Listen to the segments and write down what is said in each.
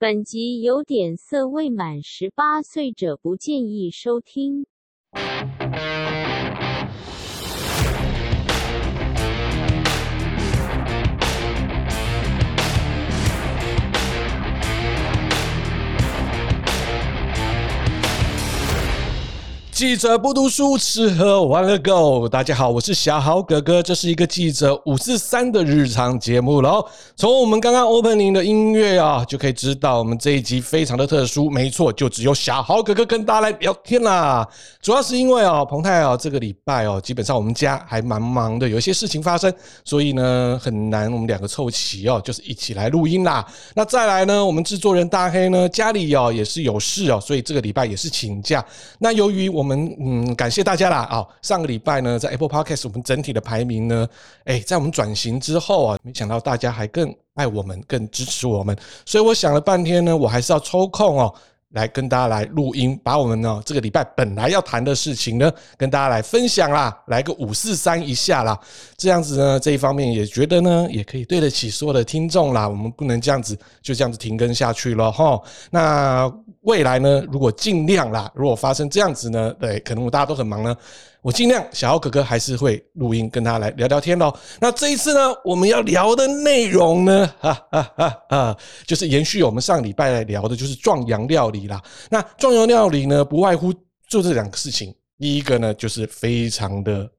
本集有点色，未满十八岁者不建议收听。记者不读书，吃喝玩乐 Go。大家好，我是小豪哥哥，这是一个记者五四三的日常节目喽。从我们刚刚 opening 的音乐啊，就可以知道我们这一集非常的特殊。没错，就只有小豪哥哥跟大家来聊天啦。主要是因为啊，彭太啊，这个礼拜哦，基本上我们家还蛮忙的，有一些事情发生，所以呢很难我们两个凑齐哦，就是一起来录音啦。那再来呢，我们制作人大黑呢家里哦也是有事哦，所以这个礼拜也是请假。那由于我们我们嗯，感谢大家啦！啊，上个礼拜呢，在 Apple Podcast 我们整体的排名呢，诶，在我们转型之后啊，没想到大家还更爱我们，更支持我们，所以我想了半天呢，我还是要抽空哦。来跟大家来录音，把我们呢这个礼拜本来要谈的事情呢，跟大家来分享啦，来个五四三一下啦，这样子呢这一方面也觉得呢也可以对得起所有的听众啦，我们不能这样子就这样子停更下去了哈。那未来呢，如果尽量啦，如果发生这样子呢，对，可能我大家都很忙呢。我尽量，小豪哥哥还是会录音跟大家来聊聊天喽。那这一次呢，我们要聊的内容呢，哈哈哈哈，就是延续我们上礼拜来聊的，就是壮阳料理啦。那壮阳料理呢，不外乎就这两个事情。第一个呢，就是非常的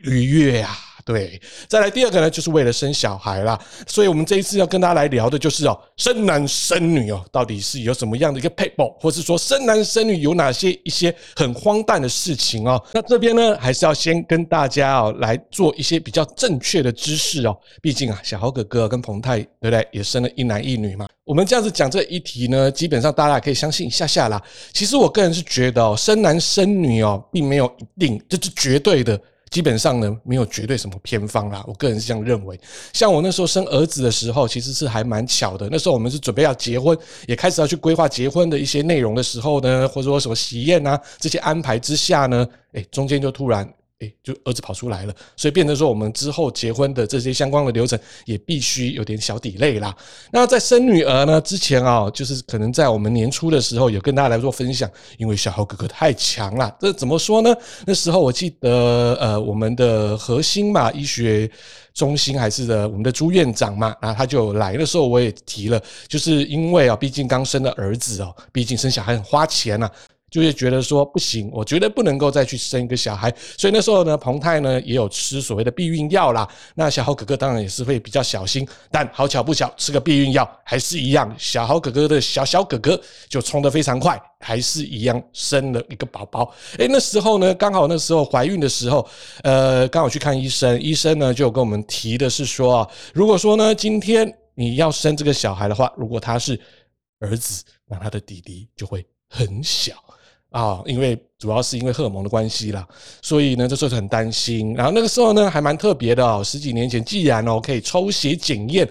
愉悦啊。对，再来第二个呢，就是为了生小孩啦，所以我们这一次要跟大家来聊的就是哦，生男生女哦，到底是有什么样的一个撇步，或是说生男生女有哪些一些很荒诞的事情哦？那这边呢，还是要先跟大家哦来做一些比较正确的知识哦，毕竟啊，小豪哥哥跟彭泰对不对，也生了一男一女嘛。我们这样子讲这一题呢，基本上大家可以相信一下下啦。其实我个人是觉得哦，生男生女哦，并没有一定，这是绝对的。基本上呢，没有绝对什么偏方啦。我个人是这样认为。像我那时候生儿子的时候，其实是还蛮巧的。那时候我们是准备要结婚，也开始要去规划结婚的一些内容的时候呢，或者说什么喜宴啊这些安排之下呢，诶，中间就突然。诶，就儿子跑出来了，所以变成说我们之后结婚的这些相关的流程也必须有点小 delay 啦。那在生女儿呢之前啊，就是可能在我们年初的时候有跟大家来做分享，因为小豪哥哥太强了。这怎么说呢？那时候我记得，呃，我们的核心嘛，医学中心还是的，我们的朱院长嘛，啊，他就来的时候我也提了，就是因为啊，毕竟刚生的儿子哦，毕竟生小孩很花钱呐。就是觉得说不行，我觉得不能够再去生一个小孩，所以那时候呢，彭太呢也有吃所谓的避孕药啦。那小豪哥哥当然也是会比较小心，但好巧不巧，吃个避孕药还是一样，小豪哥哥的小小哥哥就冲得非常快，还是一样生了一个宝宝。诶，那时候呢，刚好那时候怀孕的时候，呃，刚好去看医生，医生呢就跟我们提的是说啊，如果说呢今天你要生这个小孩的话，如果他是儿子，那他的弟弟就会很小。啊，因为主要是因为荷尔蒙的关系啦，所以呢，这时候很担心。然后那个时候呢，还蛮特别的哦。十几年前，既然哦可以抽血检验，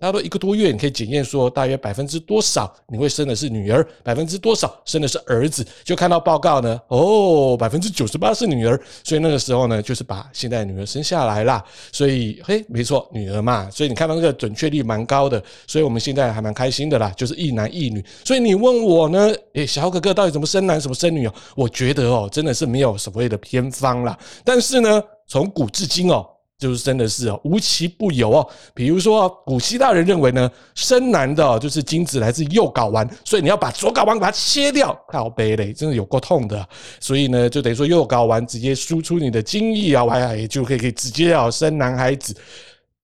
诶。差不多一个多月，你可以检验说大约百分之多少你会生的是女儿，百分之多少生的是儿子，就看到报告呢，哦，百分之九十八是女儿，所以那个时候呢，就是把现在女儿生下来啦。所以嘿，没错，女儿嘛，所以你看到那个准确率蛮高的，所以我们现在还蛮开心的啦，就是一男一女。所以你问我呢，诶，小哥哥到底怎么生男，怎么生女哦？我觉得哦，真的是没有所谓的偏方啦。但是呢，从古至今哦。就是真的是哦，无奇不有哦。比如说，古希腊人认为呢，生男的，就是精子来自右睾丸，所以你要把左睾丸把它切掉，靠北嘞，真的有够痛的。所以呢，就等于说右睾丸直接输出你的精液啊，哎呀，也就可以可以直接要生男孩子。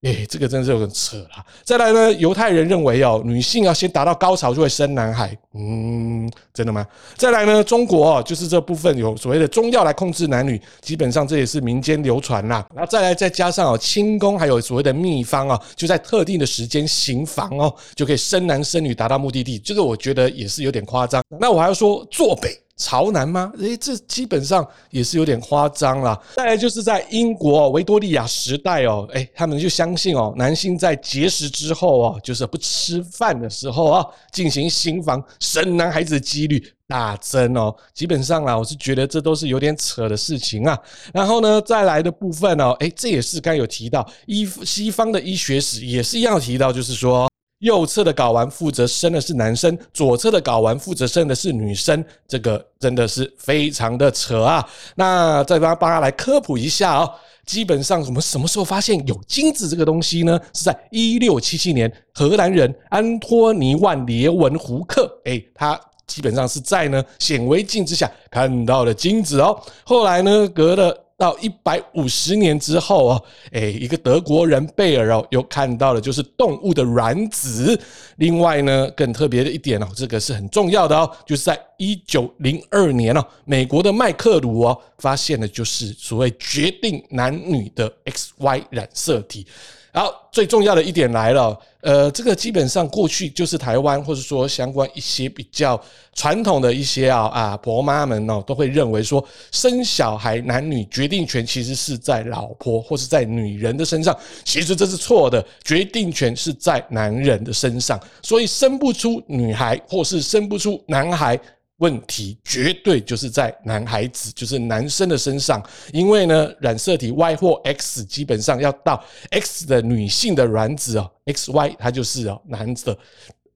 诶，这个真的是有点扯啦。再来呢，犹太人认为哦，女性要先达到高潮就会生男孩。嗯，真的吗？再来呢，中国哦，就是这部分有所谓的中药来控制男女，基本上这也是民间流传啦。然后再来再加上哦，轻功还有所谓的秘方哦，就在特定的时间行房哦，就可以生男生女达到目的地。这个我觉得也是有点夸张。那我还要说坐北。朝南吗？诶，这基本上也是有点夸张啦。再来就是在英国维多利亚时代哦，诶，他们就相信哦，男性在节食之后哦，就是不吃饭的时候啊，进行行房生男孩子的几率大增哦。基本上啦，我是觉得这都是有点扯的事情啊。然后呢，再来的部分哦，诶，这也是刚有提到医西方的医学史也是一样提到，就是说。右侧的睾丸负责生的是男生，左侧的睾丸负责生的是女生。这个真的是非常的扯啊！那再帮大家来科普一下哦。基本上我们什么时候发现有精子这个东西呢？是在一六七七年，荷兰人安托尼万列文胡克，诶，他基本上是在呢显微镜之下看到了精子哦。后来呢，隔了。到一百五十年之后哦，诶，一个德国人贝尔哦，又看到了就是动物的卵子。另外呢，更特别的一点哦，这个是很重要的哦，就是在一九零二年哦，美国的麦克鲁哦，发现了就是所谓决定男女的 XY 染色体。好，最重要的一点来了，呃，这个基本上过去就是台湾或者说相关一些比较传统的一些啊啊婆妈们哦，都会认为说生小孩男女决定权其实是在老婆或是在女人的身上，其实这是错的，决定权是在男人的身上，所以生不出女孩或是生不出男孩。问题绝对就是在男孩子，就是男生的身上，因为呢，染色体 Y 或 X 基本上要到 X 的女性的卵子哦，XY 它就是哦男的，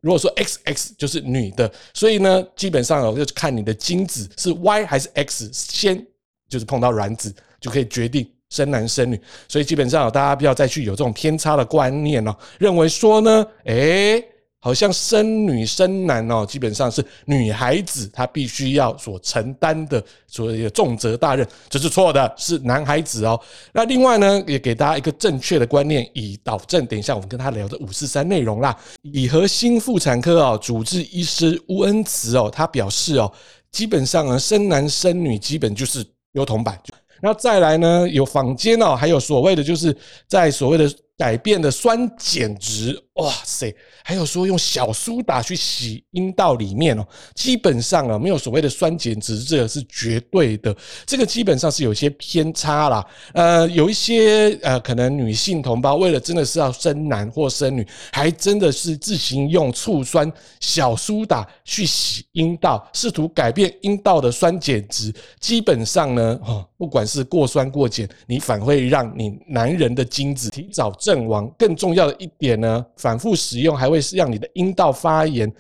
如果说 XX 就是女的，所以呢，基本上哦就看你的精子是 Y 还是 X 先就是碰到卵子就可以决定生男生女，所以基本上大家不要再去有这种偏差的观念哦，认为说呢，诶。好像生女生男哦，基本上是女孩子她必须要所承担的所谓的重责大任，这是错的，是男孩子哦。那另外呢，也给大家一个正确的观念，以导正等一下我们跟他聊的五四三内容啦。以和心妇产科哦主治医师乌恩慈哦，他表示哦，基本上啊生男生女基本就是优铜板。那再来呢，有坊间哦，还有所谓的就是在所谓的。改变的酸碱值，哇塞！还有说用小苏打去洗阴道里面哦，基本上啊没有所谓的酸碱值，这个是绝对的。这个基本上是有些偏差啦。呃，有一些呃可能女性同胞为了真的是要生男或生女，还真的是自行用醋酸小苏打去洗阴道，试图改变阴道的酸碱值。基本上呢，哦，不管是过酸过碱，你反会让你男人的精子提早。阵亡，更重要的一点呢，反复使用还会是让你的阴道发炎，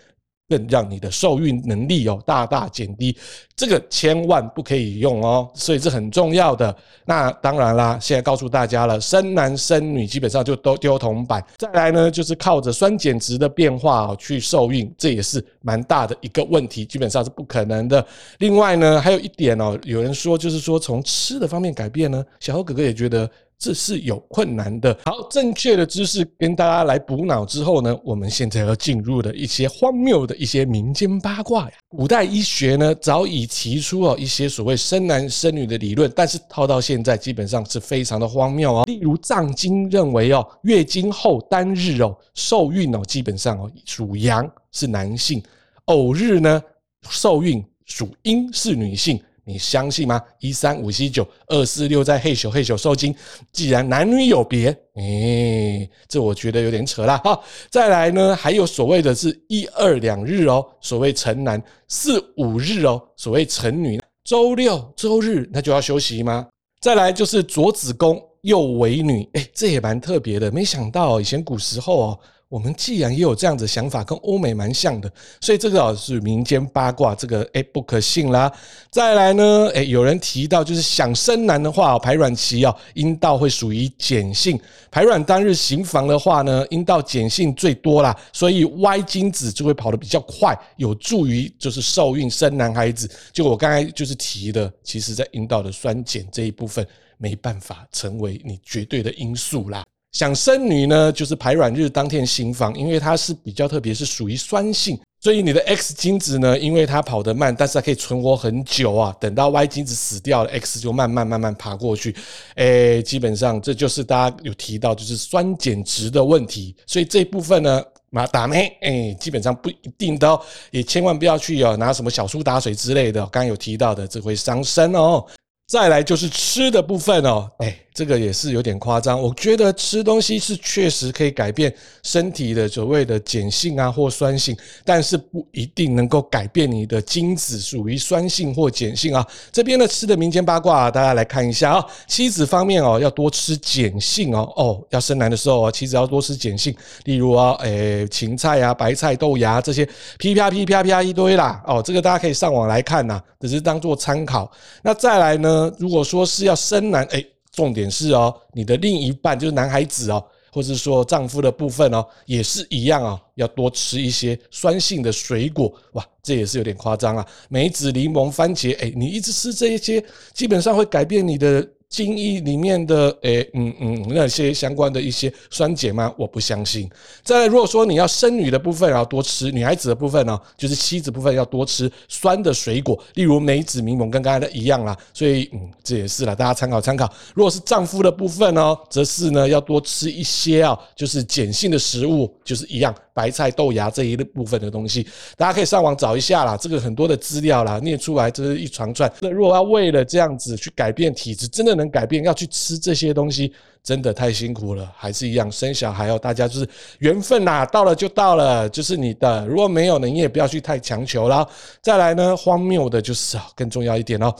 更让你的受孕能力哦大大减低，这个千万不可以用哦，所以这很重要的。那当然啦，现在告诉大家了，生男生女基本上就都丢铜板。再来呢，就是靠着酸碱值的变化去受孕，这也是蛮大的一个问题，基本上是不可能的。另外呢，还有一点哦，有人说就是说从吃的方面改变呢，小猴哥哥也觉得。这是有困难的。好，正确的知识跟大家来补脑之后呢，我们现在要进入的一些荒谬的一些民间八卦呀。古代医学呢早已提出哦一些所谓生男生女的理论，但是套到现在基本上是非常的荒谬哦。例如藏经认为哦，月经后单日哦受孕哦基本上哦属阳是男性，偶日呢受孕属阴是女性。你相信吗？一三五七九二四六在嘿咻嘿咻受精，既然男女有别，诶，这我觉得有点扯啦。哈，再来呢，还有所谓的是一二两日哦，所谓成男；四五日哦，所谓成女。周六周日那就要休息吗？再来就是左子宫右为女，诶，这也蛮特别的。没想到以前古时候哦。我们既然也有这样子想法，跟欧美蛮像的，所以这个是民间八卦，这个诶不可信啦。再来呢，诶有人提到就是想生男的话，排卵期哦阴道会属于碱性，排卵当日行房的话呢，阴道碱性最多啦，所以 Y 精子就会跑得比较快，有助于就是受孕生男孩子。就我刚才就是提的，其实在阴道的酸碱这一部分没办法成为你绝对的因素啦。想生女呢，就是排卵日当天行房，因为它是比较特别，是属于酸性，所以你的 X 精子呢，因为它跑得慢，但是它可以存活很久啊。等到 Y 精子死掉了，X 就慢慢慢慢爬过去。诶，基本上这就是大家有提到，就是酸碱值的问题。所以这部分呢，马打咩，诶，基本上不一定的哦，也千万不要去哦拿什么小苏打水之类的，刚刚有提到的，这会伤身哦。再来就是吃的部分哦，诶这个也是有点夸张。我觉得吃东西是确实可以改变身体的所谓的碱性啊或酸性，但是不一定能够改变你的精子属于酸性或碱性啊。这边的吃的民间八卦啊，大家来看一下啊。妻子方面哦，要多吃碱性哦哦，要生男的时候啊，妻子要多吃碱性，例如啊，诶，芹菜啊、白菜、豆芽这些，噼啪噼啪啪一堆啦哦，这个大家可以上网来看呐，只是当做参考。那再来呢，如果说是要生男，诶重点是哦，你的另一半就是男孩子哦，或者说丈夫的部分哦，也是一样哦，要多吃一些酸性的水果。哇，这也是有点夸张啊！梅子、柠檬、番茄，哎，你一直吃这一些，基本上会改变你的。精液里面的诶，嗯嗯，那些相关的一些酸碱吗？我不相信。再来，如果说你要生女的部分，要多吃；女孩子的部分呢，就是妻子部分要多吃酸的水果，例如梅子、柠檬，跟刚才的一样啦。所以，嗯，这也是啦，大家参考参考。如果是丈夫的部分呢，则是呢要多吃一些啊，就是碱性的食物，就是一样。白菜、豆芽这一部分的东西，大家可以上网找一下啦。这个很多的资料啦，念出来这是一长串。那如果要为了这样子去改变体质，真的能改变，要去吃这些东西，真的太辛苦了。还是一样，生小孩哦，大家就是缘分呐，到了就到了，就是你的。如果没有呢，你也不要去太强求了。再来呢，荒谬的就是啊，更重要一点哦。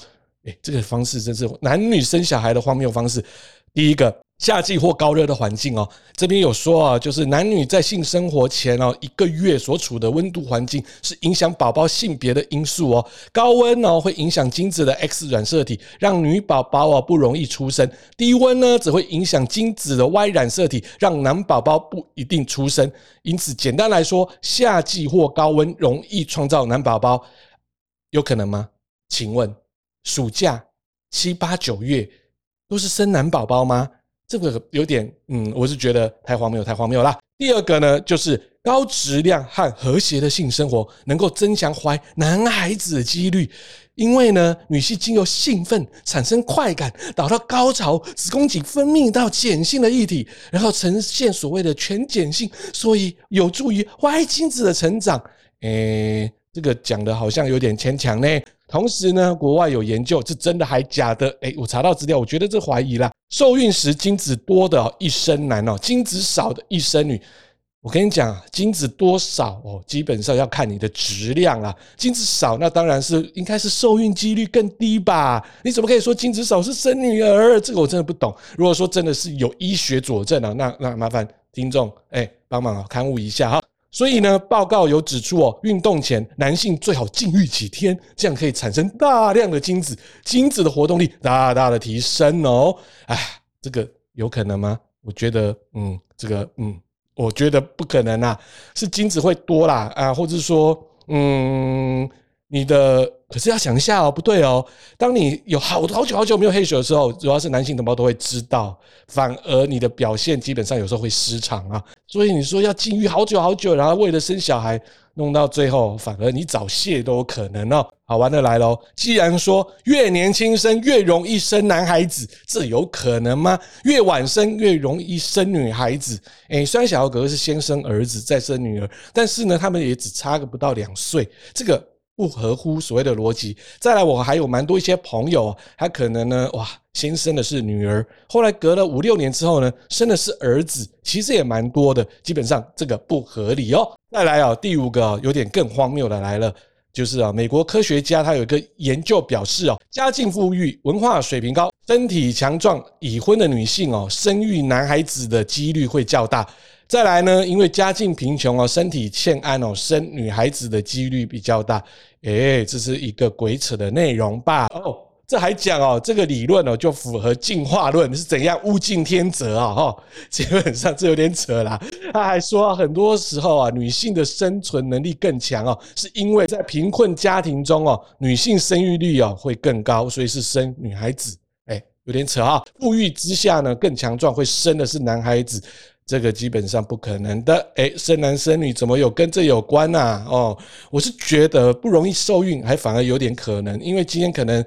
诶，这个方式真是男女生小孩的荒谬方式。第一个。夏季或高热的环境哦，这边有说啊，就是男女在性生活前哦一个月所处的温度环境是影响宝宝性别的因素哦。高温哦会影响精子的 X 染色体，让女宝宝哦不容易出生；低温呢只会影响精子的 Y 染色体，让男宝宝不一定出生。因此，简单来说，夏季或高温容易创造男宝宝，有可能吗？请问，暑假七八九月都是生男宝宝吗？这个有点，嗯，我是觉得太荒谬，太荒谬啦。第二个呢，就是高质量和和谐的性生活能够增强怀男孩子的几率，因为呢，女性经由兴奋产生快感，导到高潮，子宫颈分泌到碱性的液体，然后呈现所谓的全碱性，所以有助于 Y 精子的成长。诶，这个讲的好像有点牵强呢。同时呢，国外有研究，这真的还假的？诶，我查到资料，我觉得这怀疑啦。受孕时精子多的一生男哦，精子少的一生女。我跟你讲，精子多少哦，基本上要看你的质量啦。精子少，那当然是应该是受孕几率更低吧？你怎么可以说精子少是生女儿？这个我真的不懂。如果说真的是有医学佐证啊，那那麻烦听众诶帮忙啊，勘误一下哈。所以呢，报告有指出哦，运动前男性最好禁欲几天，这样可以产生大量的精子，精子的活动力大大的提升哦。哎，这个有可能吗？我觉得，嗯，这个，嗯，我觉得不可能啊，是精子会多啦啊，或者说，嗯。你的可是要想一下哦，不对哦。当你有好好久好久没有嘿咻的时候，主要是男性同胞都会知道，反而你的表现基本上有时候会失常啊。所以你说要禁欲好久好久，然后为了生小孩，弄到最后反而你早泄都有可能哦。好玩的来喽，既然说越年轻生越容易生男孩子，这有可能吗？越晚生越容易生女孩子？诶，虽然小姚哥哥是先生儿子再生女儿，但是呢，他们也只差个不到两岁，这个。不合乎所谓的逻辑。再来，我还有蛮多一些朋友，他可能呢，哇，先生的是女儿，后来隔了五六年之后呢，生的是儿子，其实也蛮多的。基本上这个不合理哦。再来啊，第五个有点更荒谬的来了，就是啊，美国科学家他有一个研究表示哦，家境富裕、文化水平高、身体强壮、已婚的女性哦，生育男孩子的几率会较大。再来呢，因为家境贫穷哦，身体欠安哦，生女孩子的几率比较大。诶，这是一个鬼扯的内容吧？哦，这还讲哦，这个理论哦就符合进化论是怎样物竞天择啊？哈，基本上这有点扯啦。他还说，很多时候啊，女性的生存能力更强哦，是因为在贫困家庭中哦，女性生育率哦会更高，所以是生女孩子。诶，有点扯哈。富裕之下呢，更强壮，会生的是男孩子。这个基本上不可能的，诶，生男生女怎么有跟这有关呐？哦，我是觉得不容易受孕，还反而有点可能，因为今天可能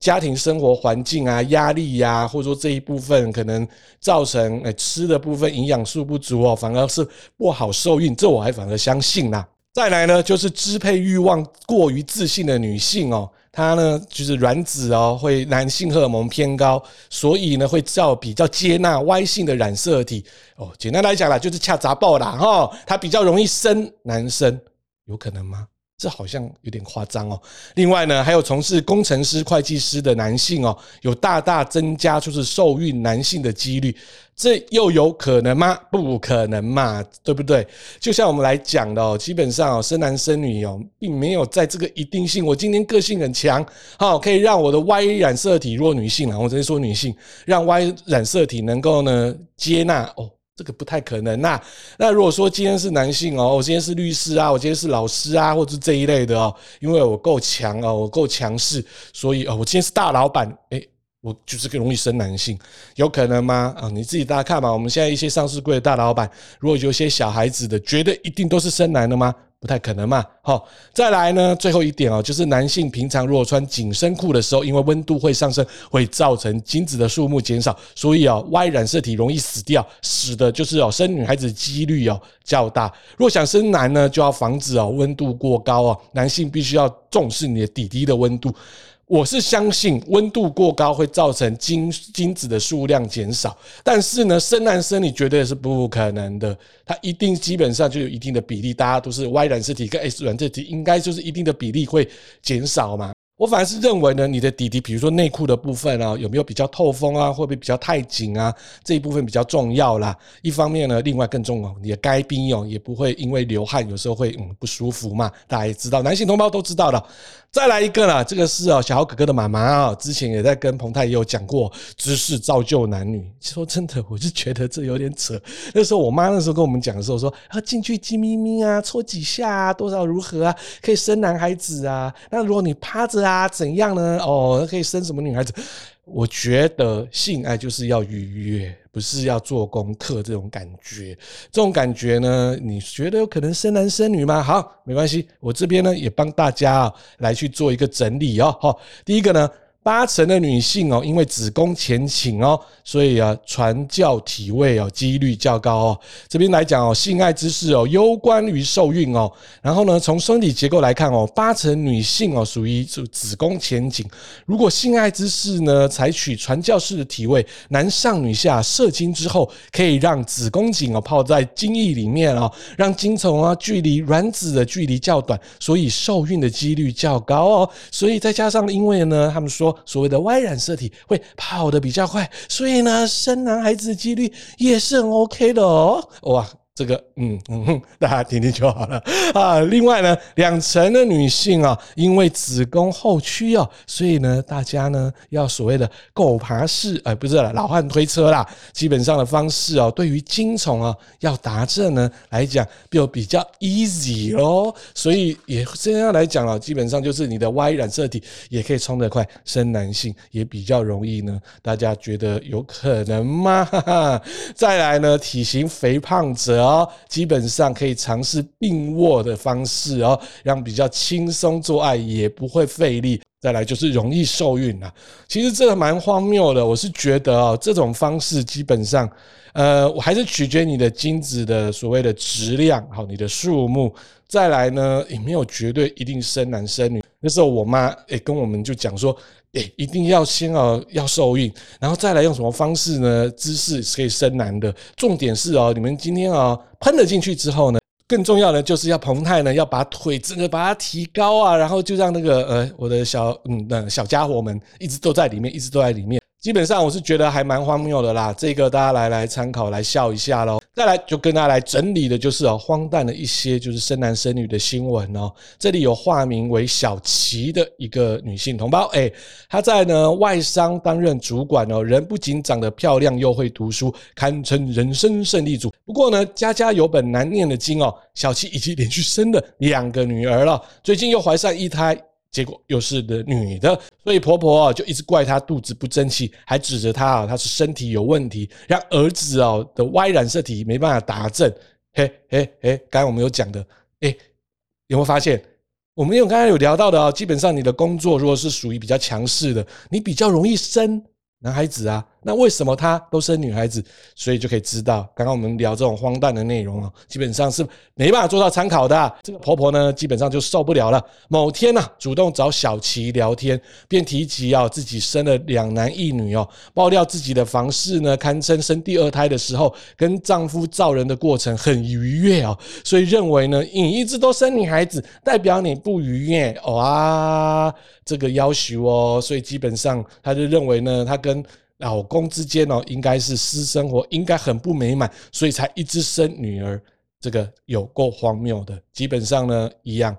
家庭生活环境啊、压力呀，或者说这一部分可能造成诶吃的部分营养素不足哦，反而是不好受孕，这我还反而相信呐。再来呢，就是支配欲望过于自信的女性哦，它呢就是卵子哦会男性荷尔蒙偏高，所以呢会较比较接纳 Y 性的染色体哦。简单来讲啦，就是恰杂爆啦哈，它比较容易生男生，有可能吗？这好像有点夸张哦。另外呢，还有从事工程师、会计师的男性哦，有大大增加就是受孕男性的几率。这又有可能吗？不可能嘛，对不对？就像我们来讲的哦，基本上哦，生男生女哦，并没有在这个一定性。我今天个性很强，好，可以让我的 Y 染色体，弱女性啊，我直接说女性，让 Y 染色体能够呢接纳哦。这个不太可能呐。那如果说今天是男性哦，我今天是律师啊，我今天是老师啊，或者是这一类的哦，因为我够强哦，我够强势，所以哦，我今天是大老板，诶，我就是更容易生男性，有可能吗？啊，你自己大家看嘛。我们现在一些上市柜的大老板，如果有些小孩子的，觉得一定都是生男的吗？不太可能嘛，好，再来呢，最后一点哦，就是男性平常如果穿紧身裤的时候，因为温度会上升，会造成精子的数目减少，所以啊，Y 染色体容易死掉，使得就是哦，生女孩子几率哦较大。若想生男呢，就要防止哦温度过高哦，男性必须要重视你的底底的温度。我是相信温度过高会造成精精子的数量减少，但是呢，生男生女绝对是不可能的，它一定基本上就有一定的比例，大家都是 Y 染色体跟 S 染色体，应该就是一定的比例会减少嘛。我反而是认为呢，你的底底，比如说内裤的部分啊，有没有比较透风啊，会不会比较太紧啊？这一部分比较重要啦。一方面呢，另外更重要，你的该冰哦，也不会因为流汗，有时候会嗯不舒服嘛。大家也知道，男性同胞都知道了。再来一个啦，这个是哦，小豪哥哥的妈妈啊，之前也在跟彭太也有讲过，知识造就男女。说真的，我就觉得这有点扯。那时候我妈那时候跟我们讲的时候说，啊进去鸡咪咪啊，搓几下啊，多少如何啊，可以生男孩子啊。那如果你趴着啊，啊怎样呢？哦，可以生什么女孩子？我觉得性爱就是要愉悦，不是要做功课这种感觉。这种感觉呢，你觉得有可能生男生女吗？好，没关系，我这边呢也帮大家来去做一个整理哦。好，第一个呢。八成的女性哦，因为子宫前倾哦，所以啊，传教体位哦，几率较高哦。这边来讲哦，性爱姿势哦，攸关于受孕哦。然后呢，从生理结构来看哦，八成女性哦，属于子子宫前倾。如果性爱姿势呢，采取传教式的体位，男上女下射精之后，可以让子宫颈哦泡在精液里面哦，让精虫啊距离卵子的距离较短，所以受孕的几率较高哦。所以再加上因为呢，他们说。所谓的 Y 染色体会跑得比较快，所以呢，生男孩子的几率也是很 OK 的哦，哇。这个嗯嗯，大家听听就好了啊。另外呢，两成的女性啊，因为子宫后屈哦，所以呢，大家呢要所谓的狗爬式，哎，不是老汉推车啦，基本上的方式哦，对于精虫啊要达阵呢来讲，就比较 easy 哦。所以也这样来讲啊，基本上就是你的 Y 染色体也可以冲得快，生男性也比较容易呢。大家觉得有可能吗？哈哈，再来呢，体型肥胖者。哦，基本上可以尝试并卧的方式哦，让比较轻松做爱，也不会费力。再来就是容易受孕啊。其实这个蛮荒谬的，我是觉得哦，这种方式基本上，呃，我还是取决你的精子的所谓的质量，好，你的数目。再来呢，也没有绝对一定生男生女。那时候我妈诶跟我们就讲说。诶，一定要先哦，要受孕，然后再来用什么方式呢？姿势可以生男的。重点是哦，你们今天啊喷了进去之后呢，更重要的就是要澎湃呢，要把腿整个把它提高啊，然后就让那个呃我的小嗯那小家伙们一直都在里面，一直都在里面。基本上我是觉得还蛮荒谬的啦，这个大家来来参考来笑一下喽。再来就跟大家来整理的就是哦，荒诞的一些就是生男生女的新闻哦。这里有化名为小琪的一个女性同胞，诶，她在呢外商担任主管哦，人不仅长得漂亮又会读书，堪称人生胜利组。不过呢，家家有本难念的经哦，小琪已经连续生了两个女儿了，最近又怀上一胎。结果又是的女的，所以婆婆啊就一直怪她肚子不争气，还指责她啊她是身体有问题，让儿子啊的 Y 染色体没办法达正。嘿嘿嘿，刚才我们有讲的，诶，有没有发现？我们有刚才有聊到的啊，基本上你的工作如果是属于比较强势的，你比较容易生男孩子啊，那为什么她都生女孩子？所以就可以知道，刚刚我们聊这种荒诞的内容啊，基本上是没办法做到参考的。这个婆婆呢，基本上就受不了了。某天呢，主动找小琪聊天，便提及啊自己生了两男一女哦，爆料自己的房事呢，堪称生第二胎的时候，跟丈夫造人的过程很愉悦哦，所以认为呢，你一直都生女孩子，代表你不愉悦哇，这个要求哦，所以基本上他就认为呢，他跟跟老公之间哦，应该是私生活应该很不美满，所以才一直生女儿，这个有够荒谬的。基本上呢，一样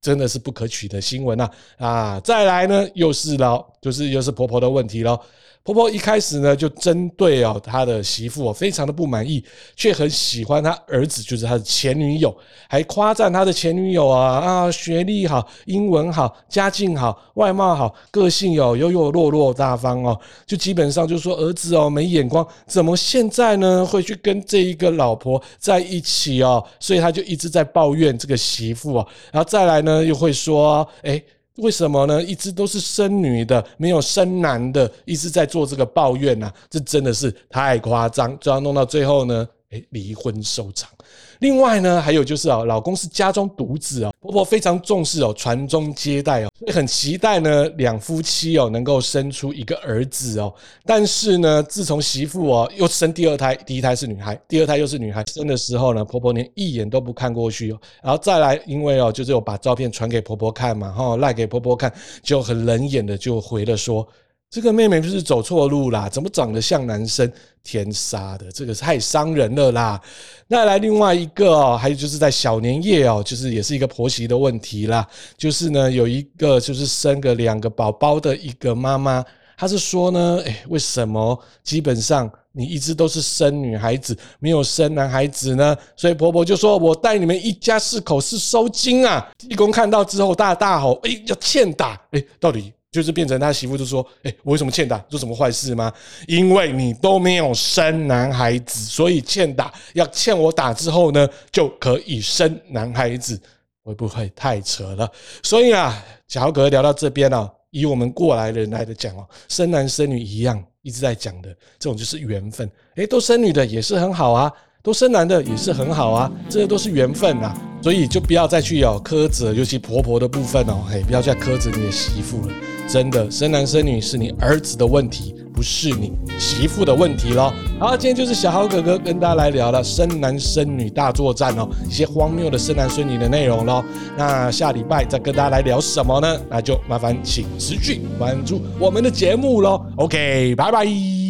真的是不可取的新闻啊啊！再来呢，又是了，就是又是婆婆的问题喽。婆婆一开始呢，就针对哦她的媳妇哦，非常的不满意，却很喜欢她儿子，就是她的前女友，还夸赞她的前女友啊啊，学历好，英文好，家境好，外貌好，个性有优优落落大方哦，就基本上就说儿子哦没眼光，怎么现在呢会去跟这一个老婆在一起哦？所以他就一直在抱怨这个媳妇哦，然后再来呢又会说诶。为什么呢？一直都是生女的，没有生男的，一直在做这个抱怨呐、这真的是太夸张，就要弄到最后呢，诶，离婚收场。另外呢，还有就是啊，老公是家中独子啊，婆婆非常重视哦，传宗接代哦，所以很期待呢，两夫妻哦能够生出一个儿子哦。但是呢，自从媳妇哦又生第二胎，第一胎是女孩，第二胎又是女孩生的时候呢，婆婆连一眼都不看过去哦。然后再来，因为哦，就是有把照片传给婆婆看嘛，哈，赖给婆婆看，就很冷眼的就回了说。这个妹妹就是走错路啦，怎么长得像男生？天杀的，这个太伤人了啦！那来另外一个哦，还有就是在小年夜哦，就是也是一个婆媳的问题啦。就是呢，有一个就是生个两个宝宝的一个妈妈，她是说呢，哎，为什么基本上你一直都是生女孩子，没有生男孩子呢？所以婆婆就说：“我带你们一家四口是收惊啊！”济公看到之后大大吼：“哎，要欠打！哎，到底？”就是变成他媳妇就说：“哎，我为什么欠打？做什么坏事吗？因为你都没有生男孩子，所以欠打。要欠我打之后呢，就可以生男孩子。会不会太扯了？所以啊，小豪哥聊到这边啊，以我们过来人来的讲哦，生男生女一样，一直在讲的这种就是缘分。哎，都生女的也是很好啊，都生男的也是很好啊，这些都是缘分啊。所以就不要再去有苛责，尤其婆婆的部分哦，嘿，不要再苛责你的媳妇了。”真的生男生女是你儿子的问题，不是你媳妇的问题喽。好，今天就是小豪哥哥跟大家来聊了生男生女大作战哦，一些荒谬的生男生女的内容喽。那下礼拜再跟大家来聊什么呢？那就麻烦请持续关注我们的节目喽。OK，拜拜。